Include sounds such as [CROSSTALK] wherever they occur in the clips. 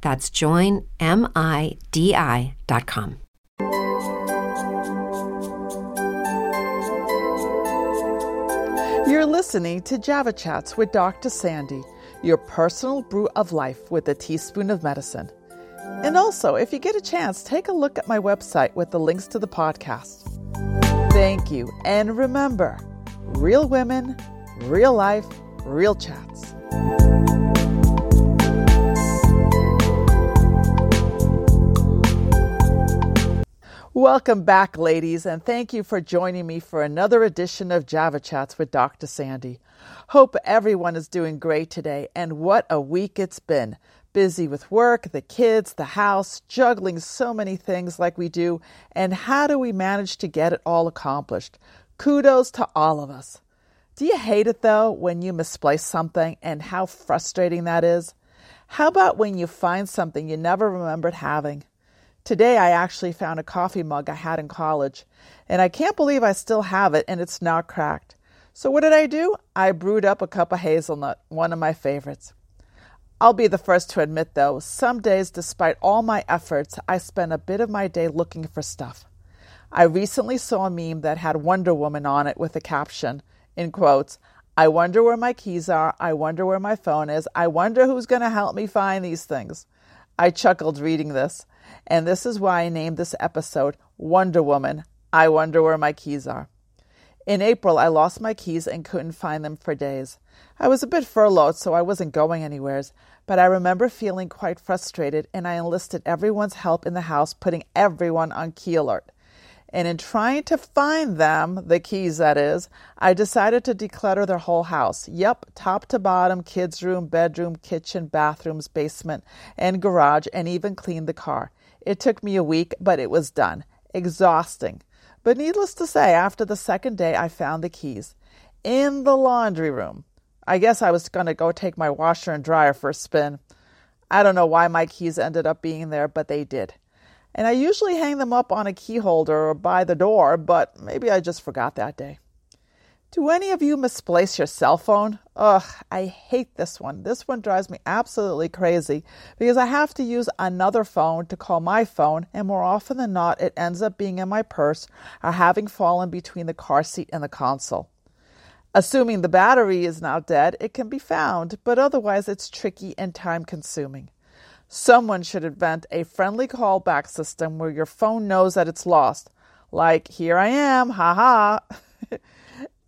That's joinmidi.com. You're listening to Java Chats with Dr. Sandy, your personal brew of life with a teaspoon of medicine. And also, if you get a chance, take a look at my website with the links to the podcast. Thank you. And remember real women, real life, real chats. Welcome back, ladies, and thank you for joining me for another edition of Java Chats with Dr. Sandy. Hope everyone is doing great today, and what a week it's been. Busy with work, the kids, the house, juggling so many things like we do, and how do we manage to get it all accomplished? Kudos to all of us. Do you hate it though when you misplace something and how frustrating that is? How about when you find something you never remembered having? Today, I actually found a coffee mug I had in college, and I can't believe I still have it and it's not cracked. So, what did I do? I brewed up a cup of hazelnut, one of my favorites. I'll be the first to admit, though, some days, despite all my efforts, I spend a bit of my day looking for stuff. I recently saw a meme that had Wonder Woman on it with a caption, in quotes, I wonder where my keys are. I wonder where my phone is. I wonder who's going to help me find these things. I chuckled reading this. And this is why I named this episode Wonder Woman I Wonder Where My Keys Are. In April, I lost my keys and couldn't find them for days. I was a bit furloughed, so I wasn't going anywheres, but I remember feeling quite frustrated and I enlisted everyone's help in the house, putting everyone on key alert. And in trying to find them, the keys that is, I decided to declutter their whole house. Yep, top to bottom, kids' room, bedroom, kitchen, bathrooms, basement, and garage, and even clean the car. It took me a week, but it was done. Exhausting. But needless to say, after the second day, I found the keys in the laundry room. I guess I was going to go take my washer and dryer for a spin. I don't know why my keys ended up being there, but they did. And I usually hang them up on a key holder or by the door, but maybe I just forgot that day. Do any of you misplace your cell phone? Ugh, I hate this one. This one drives me absolutely crazy because I have to use another phone to call my phone, and more often than not, it ends up being in my purse or having fallen between the car seat and the console. Assuming the battery is not dead, it can be found, but otherwise it's tricky and time consuming. Someone should invent a friendly callback system where your phone knows that it's lost. Like, here I am, ha ha. [LAUGHS]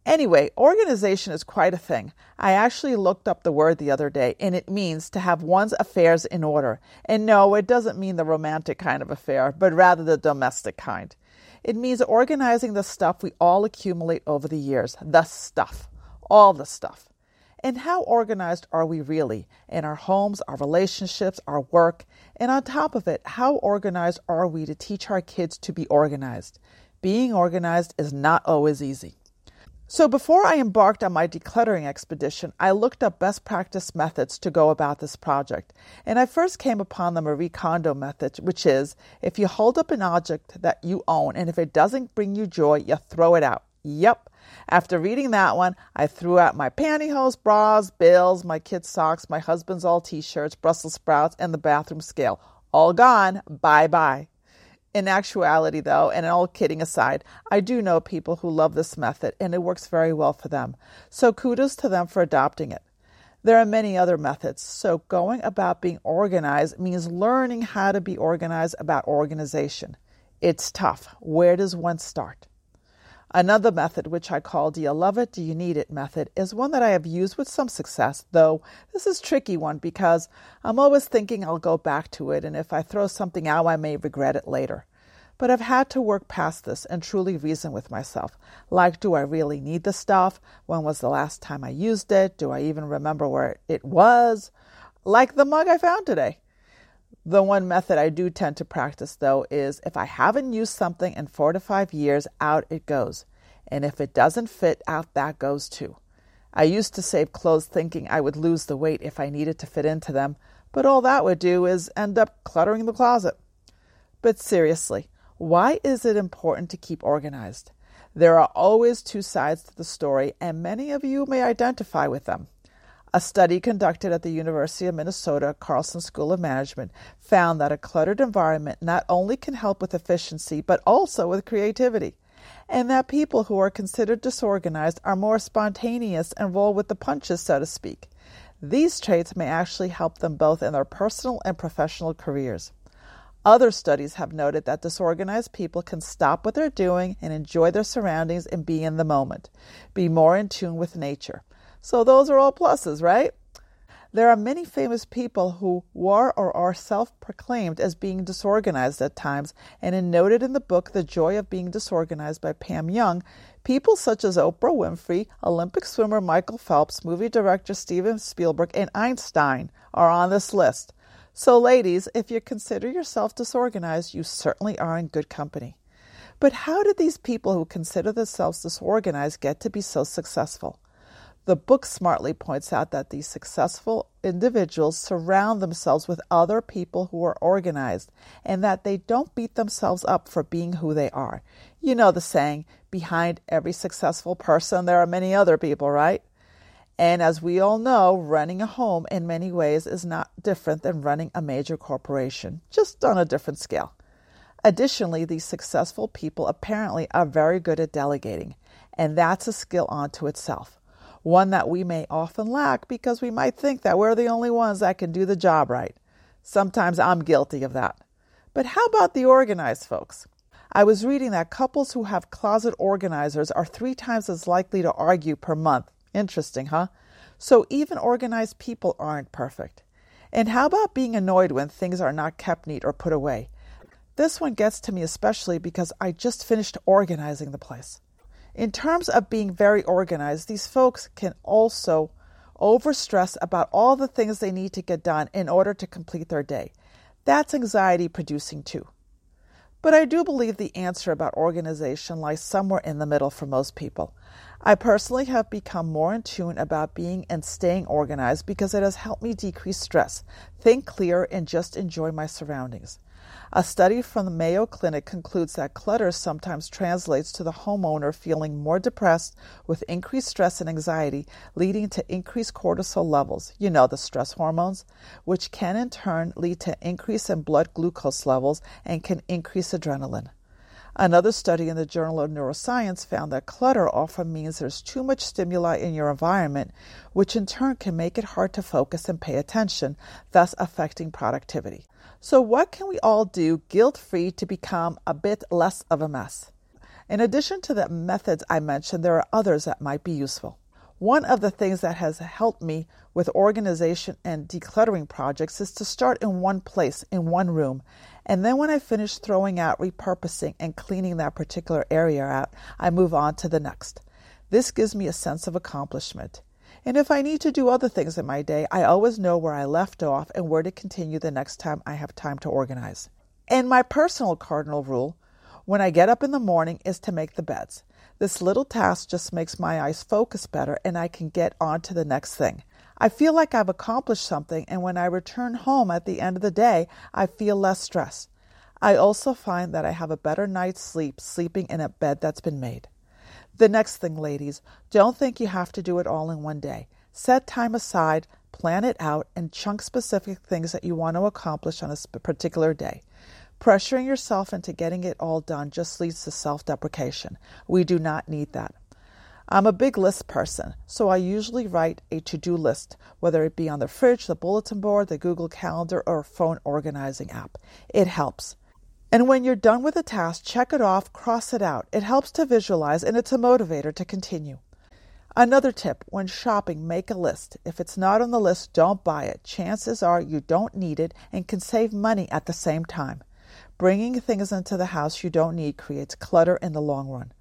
Anyway, organization is quite a thing. I actually looked up the word the other day, and it means to have one's affairs in order. And no, it doesn't mean the romantic kind of affair, but rather the domestic kind. It means organizing the stuff we all accumulate over the years. The stuff. All the stuff. And how organized are we really in our homes, our relationships, our work? And on top of it, how organized are we to teach our kids to be organized? Being organized is not always easy. So, before I embarked on my decluttering expedition, I looked up best practice methods to go about this project. And I first came upon the Marie Kondo method, which is if you hold up an object that you own and if it doesn't bring you joy, you throw it out. Yep. After reading that one, I threw out my pantyhose, bras, bills, my kids' socks, my husband's all t shirts, Brussels sprouts, and the bathroom scale. All gone. Bye bye. In actuality, though, and all kidding aside, I do know people who love this method and it works very well for them. So kudos to them for adopting it. There are many other methods. So going about being organized means learning how to be organized about organization. It's tough. Where does one start? Another method, which I call the Do You Love It? Do You Need It method, is one that I have used with some success, though this is tricky one because I'm always thinking I'll go back to it, and if I throw something out, I may regret it later. But I've had to work past this and truly reason with myself. Like, do I really need the stuff? When was the last time I used it? Do I even remember where it was? Like the mug I found today. The one method I do tend to practice, though, is if I haven't used something in four to five years, out it goes. And if it doesn't fit, out that goes too. I used to save clothes thinking I would lose the weight if I needed to fit into them, but all that would do is end up cluttering the closet. But seriously, why is it important to keep organized? There are always two sides to the story, and many of you may identify with them. A study conducted at the University of Minnesota Carlson School of Management found that a cluttered environment not only can help with efficiency, but also with creativity, and that people who are considered disorganized are more spontaneous and roll with the punches, so to speak. These traits may actually help them both in their personal and professional careers. Other studies have noted that disorganized people can stop what they're doing and enjoy their surroundings and be in the moment, be more in tune with nature. So those are all pluses, right? There are many famous people who were or are self proclaimed as being disorganized at times, and in noted in the book The Joy of Being Disorganized by Pam Young, people such as Oprah Winfrey, Olympic swimmer Michael Phelps, movie director Steven Spielberg, and Einstein are on this list. So, ladies, if you consider yourself disorganized, you certainly are in good company. But how did these people who consider themselves disorganized get to be so successful? The book smartly points out that these successful individuals surround themselves with other people who are organized and that they don't beat themselves up for being who they are. You know the saying, behind every successful person, there are many other people, right? And as we all know, running a home in many ways is not different than running a major corporation, just on a different scale. Additionally, these successful people apparently are very good at delegating, and that's a skill unto itself one that we may often lack because we might think that we're the only ones that can do the job right. Sometimes I'm guilty of that. But how about the organized folks? I was reading that couples who have closet organizers are three times as likely to argue per month. Interesting, huh? So even organized people aren't perfect. And how about being annoyed when things are not kept neat or put away? This one gets to me especially because I just finished organizing the place. In terms of being very organized, these folks can also overstress about all the things they need to get done in order to complete their day. That's anxiety producing too. But I do believe the answer about organization lies somewhere in the middle for most people. I personally have become more in tune about being and staying organized because it has helped me decrease stress, think clear, and just enjoy my surroundings. A study from the Mayo Clinic concludes that clutter sometimes translates to the homeowner feeling more depressed with increased stress and anxiety, leading to increased cortisol levels, you know, the stress hormones, which can in turn lead to increase in blood glucose levels and can increase adrenaline. Another study in the Journal of Neuroscience found that clutter often means there's too much stimuli in your environment, which in turn can make it hard to focus and pay attention, thus affecting productivity. So, what can we all do guilt free to become a bit less of a mess? In addition to the methods I mentioned, there are others that might be useful. One of the things that has helped me with organization and decluttering projects is to start in one place, in one room. And then when I finish throwing out, repurposing, and cleaning that particular area out, I move on to the next. This gives me a sense of accomplishment. And if I need to do other things in my day, I always know where I left off and where to continue the next time I have time to organize. And my personal cardinal rule when I get up in the morning is to make the beds. This little task just makes my eyes focus better and I can get on to the next thing. I feel like I've accomplished something, and when I return home at the end of the day, I feel less stressed. I also find that I have a better night's sleep sleeping in a bed that's been made. The next thing, ladies, don't think you have to do it all in one day. Set time aside, plan it out, and chunk specific things that you want to accomplish on a particular day. Pressuring yourself into getting it all done just leads to self deprecation. We do not need that. I'm a big list person, so I usually write a to do list, whether it be on the fridge, the bulletin board, the Google Calendar, or phone organizing app. It helps. And when you're done with a task, check it off, cross it out. It helps to visualize and it's a motivator to continue. Another tip when shopping, make a list. If it's not on the list, don't buy it. Chances are you don't need it and can save money at the same time. Bringing things into the house you don't need creates clutter in the long run.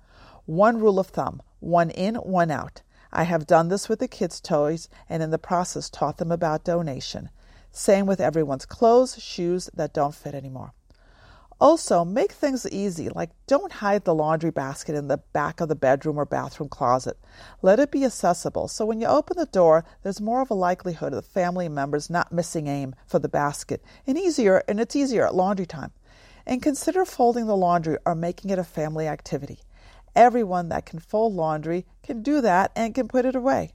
One rule of thumb one in, one out. I have done this with the kids' toys and in the process taught them about donation. Same with everyone's clothes, shoes that don't fit anymore. Also, make things easy, like don't hide the laundry basket in the back of the bedroom or bathroom closet. Let it be accessible so when you open the door, there's more of a likelihood of the family members not missing aim for the basket, and easier and it's easier at laundry time. And consider folding the laundry or making it a family activity. Everyone that can fold laundry can do that and can put it away.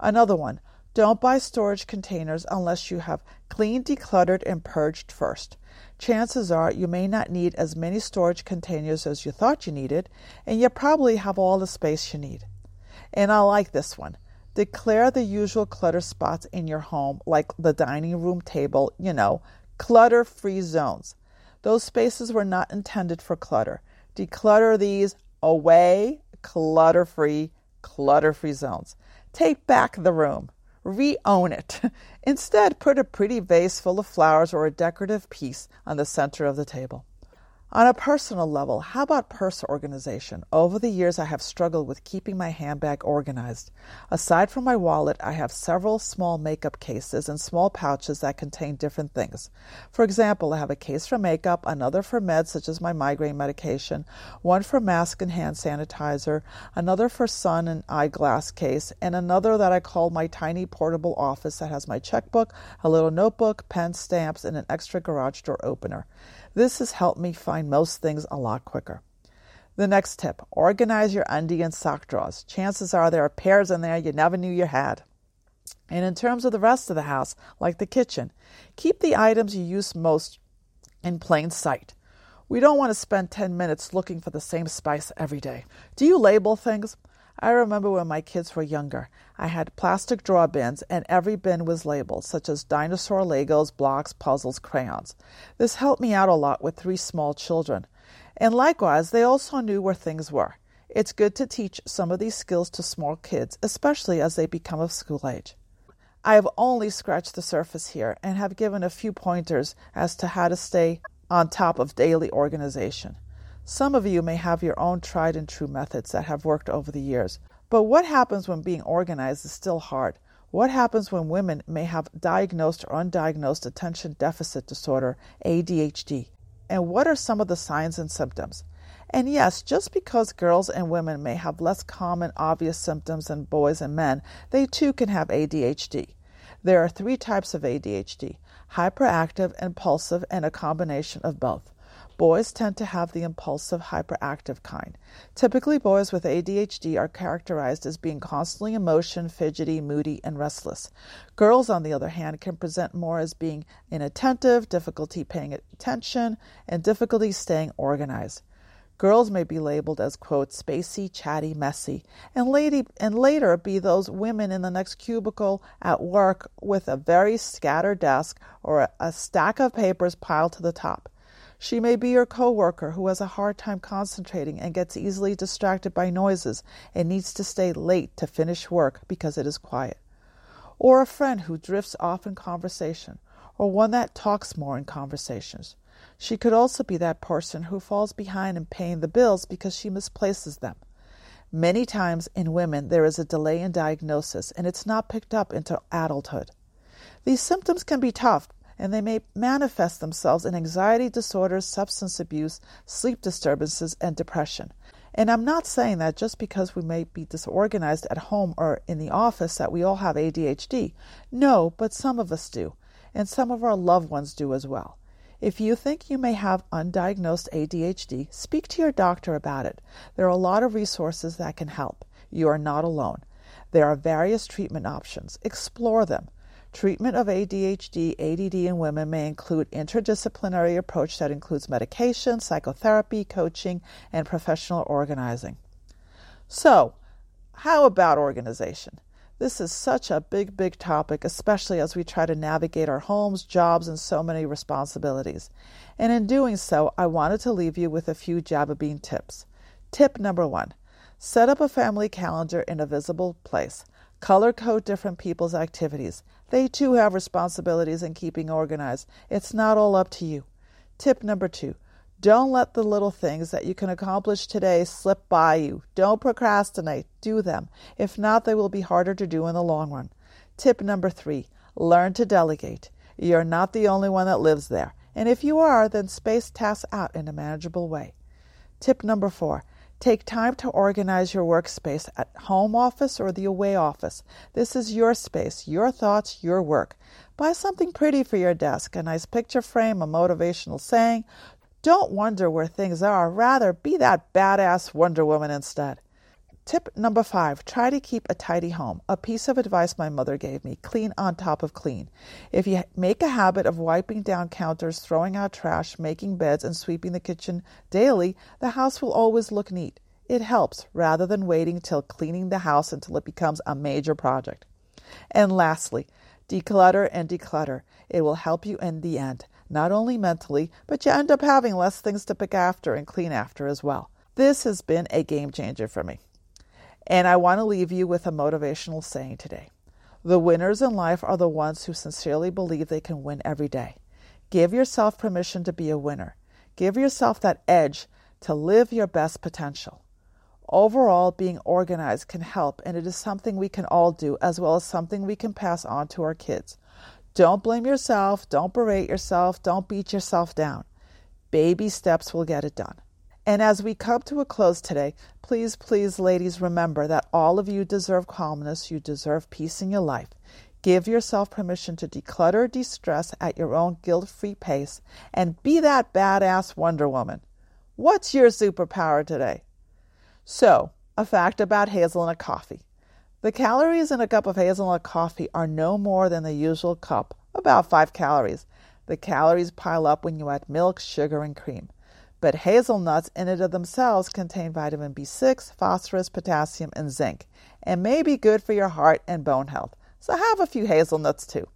Another one, don't buy storage containers unless you have cleaned, decluttered, and purged first. Chances are you may not need as many storage containers as you thought you needed, and you probably have all the space you need. And I like this one. Declare the usual clutter spots in your home, like the dining room table, you know, clutter free zones. Those spaces were not intended for clutter. Declutter these away, clutter free, clutter free zones. Take back the room. Re own it. [LAUGHS] Instead, put a pretty vase full of flowers or a decorative piece on the center of the table. On a personal level, how about purse organization? Over the years, I have struggled with keeping my handbag organized. Aside from my wallet, I have several small makeup cases and small pouches that contain different things. For example, I have a case for makeup, another for meds such as my migraine medication, one for mask and hand sanitizer, another for sun and eyeglass case, and another that I call my tiny portable office that has my checkbook, a little notebook, pen, stamps, and an extra garage door opener. This has helped me find most things a lot quicker. The next tip organize your undie and sock drawers. Chances are there are pairs in there you never knew you had. And in terms of the rest of the house, like the kitchen, keep the items you use most in plain sight. We don't want to spend 10 minutes looking for the same spice every day. Do you label things? I remember when my kids were younger, I had plastic draw bins, and every bin was labeled, such as dinosaur Legos, blocks, puzzles, crayons. This helped me out a lot with three small children. And likewise, they also knew where things were. It's good to teach some of these skills to small kids, especially as they become of school age. I have only scratched the surface here and have given a few pointers as to how to stay on top of daily organization. Some of you may have your own tried and true methods that have worked over the years. But what happens when being organized is still hard? What happens when women may have diagnosed or undiagnosed attention deficit disorder, ADHD? And what are some of the signs and symptoms? And yes, just because girls and women may have less common obvious symptoms than boys and men, they too can have ADHD. There are three types of ADHD hyperactive, impulsive, and a combination of both. Boys tend to have the impulsive, hyperactive kind. Typically, boys with ADHD are characterized as being constantly in motion, fidgety, moody, and restless. Girls, on the other hand, can present more as being inattentive, difficulty paying attention, and difficulty staying organized. Girls may be labeled as, quote, spacey, chatty, messy, and, lady, and later be those women in the next cubicle at work with a very scattered desk or a, a stack of papers piled to the top. She may be your coworker who has a hard time concentrating and gets easily distracted by noises and needs to stay late to finish work because it is quiet. Or a friend who drifts off in conversation, or one that talks more in conversations. She could also be that person who falls behind in paying the bills because she misplaces them. Many times in women, there is a delay in diagnosis and it's not picked up until adulthood. These symptoms can be tough, and they may manifest themselves in anxiety disorders, substance abuse, sleep disturbances, and depression. And I'm not saying that just because we may be disorganized at home or in the office that we all have ADHD. No, but some of us do, and some of our loved ones do as well. If you think you may have undiagnosed ADHD, speak to your doctor about it. There are a lot of resources that can help. You are not alone. There are various treatment options. Explore them. Treatment of ADHD, ADD in women may include interdisciplinary approach that includes medication, psychotherapy, coaching, and professional organizing. So, how about organization? This is such a big, big topic, especially as we try to navigate our homes, jobs, and so many responsibilities. And in doing so, I wanted to leave you with a few Java Bean tips. Tip number one set up a family calendar in a visible place. Color code different people's activities. They too have responsibilities in keeping organized. It's not all up to you. Tip number two don't let the little things that you can accomplish today slip by you. Don't procrastinate. Do them. If not, they will be harder to do in the long run. Tip number three learn to delegate. You're not the only one that lives there. And if you are, then space tasks out in a manageable way. Tip number four Take time to organize your workspace at home office or the away office. This is your space, your thoughts, your work. Buy something pretty for your desk a nice picture frame, a motivational saying, don't wonder where things are. Rather, be that badass Wonder Woman instead. Tip number five try to keep a tidy home. A piece of advice my mother gave me clean on top of clean. If you make a habit of wiping down counters, throwing out trash, making beds, and sweeping the kitchen daily, the house will always look neat. It helps rather than waiting till cleaning the house until it becomes a major project. And lastly, declutter and declutter. It will help you in the end not only mentally, but you end up having less things to pick after and clean after as well. This has been a game changer for me. And I want to leave you with a motivational saying today. The winners in life are the ones who sincerely believe they can win every day. Give yourself permission to be a winner. Give yourself that edge to live your best potential. Overall, being organized can help, and it is something we can all do, as well as something we can pass on to our kids. Don't blame yourself. Don't berate yourself. Don't beat yourself down. Baby steps will get it done. And as we come to a close today, please, please, ladies, remember that all of you deserve calmness. You deserve peace in your life. Give yourself permission to declutter, de stress at your own guilt free pace, and be that badass Wonder Woman. What's your superpower today? So, a fact about hazelnut coffee. The calories in a cup of hazelnut coffee are no more than the usual cup, about 5 calories. The calories pile up when you add milk, sugar, and cream. But hazelnuts in and of themselves contain vitamin B6, phosphorus, potassium, and zinc, and may be good for your heart and bone health. So have a few hazelnuts too.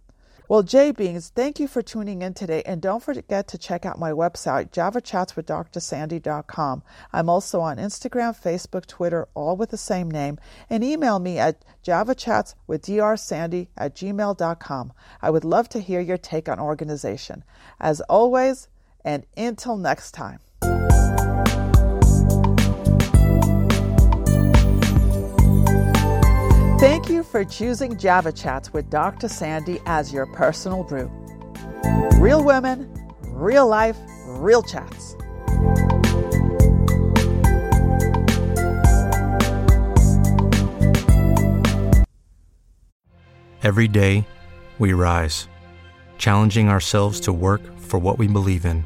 Well, J Beans, thank you for tuning in today, and don't forget to check out my website, javachatswithdrsandy.com. I'm also on Instagram, Facebook, Twitter, all with the same name, and email me at javachatswithdrsandy at gmail.com. I would love to hear your take on organization. As always, and until next time. Thank you for choosing Java Chats with Dr. Sandy as your personal brew. Real women, real life, real chats. Every day, we rise, challenging ourselves to work for what we believe in.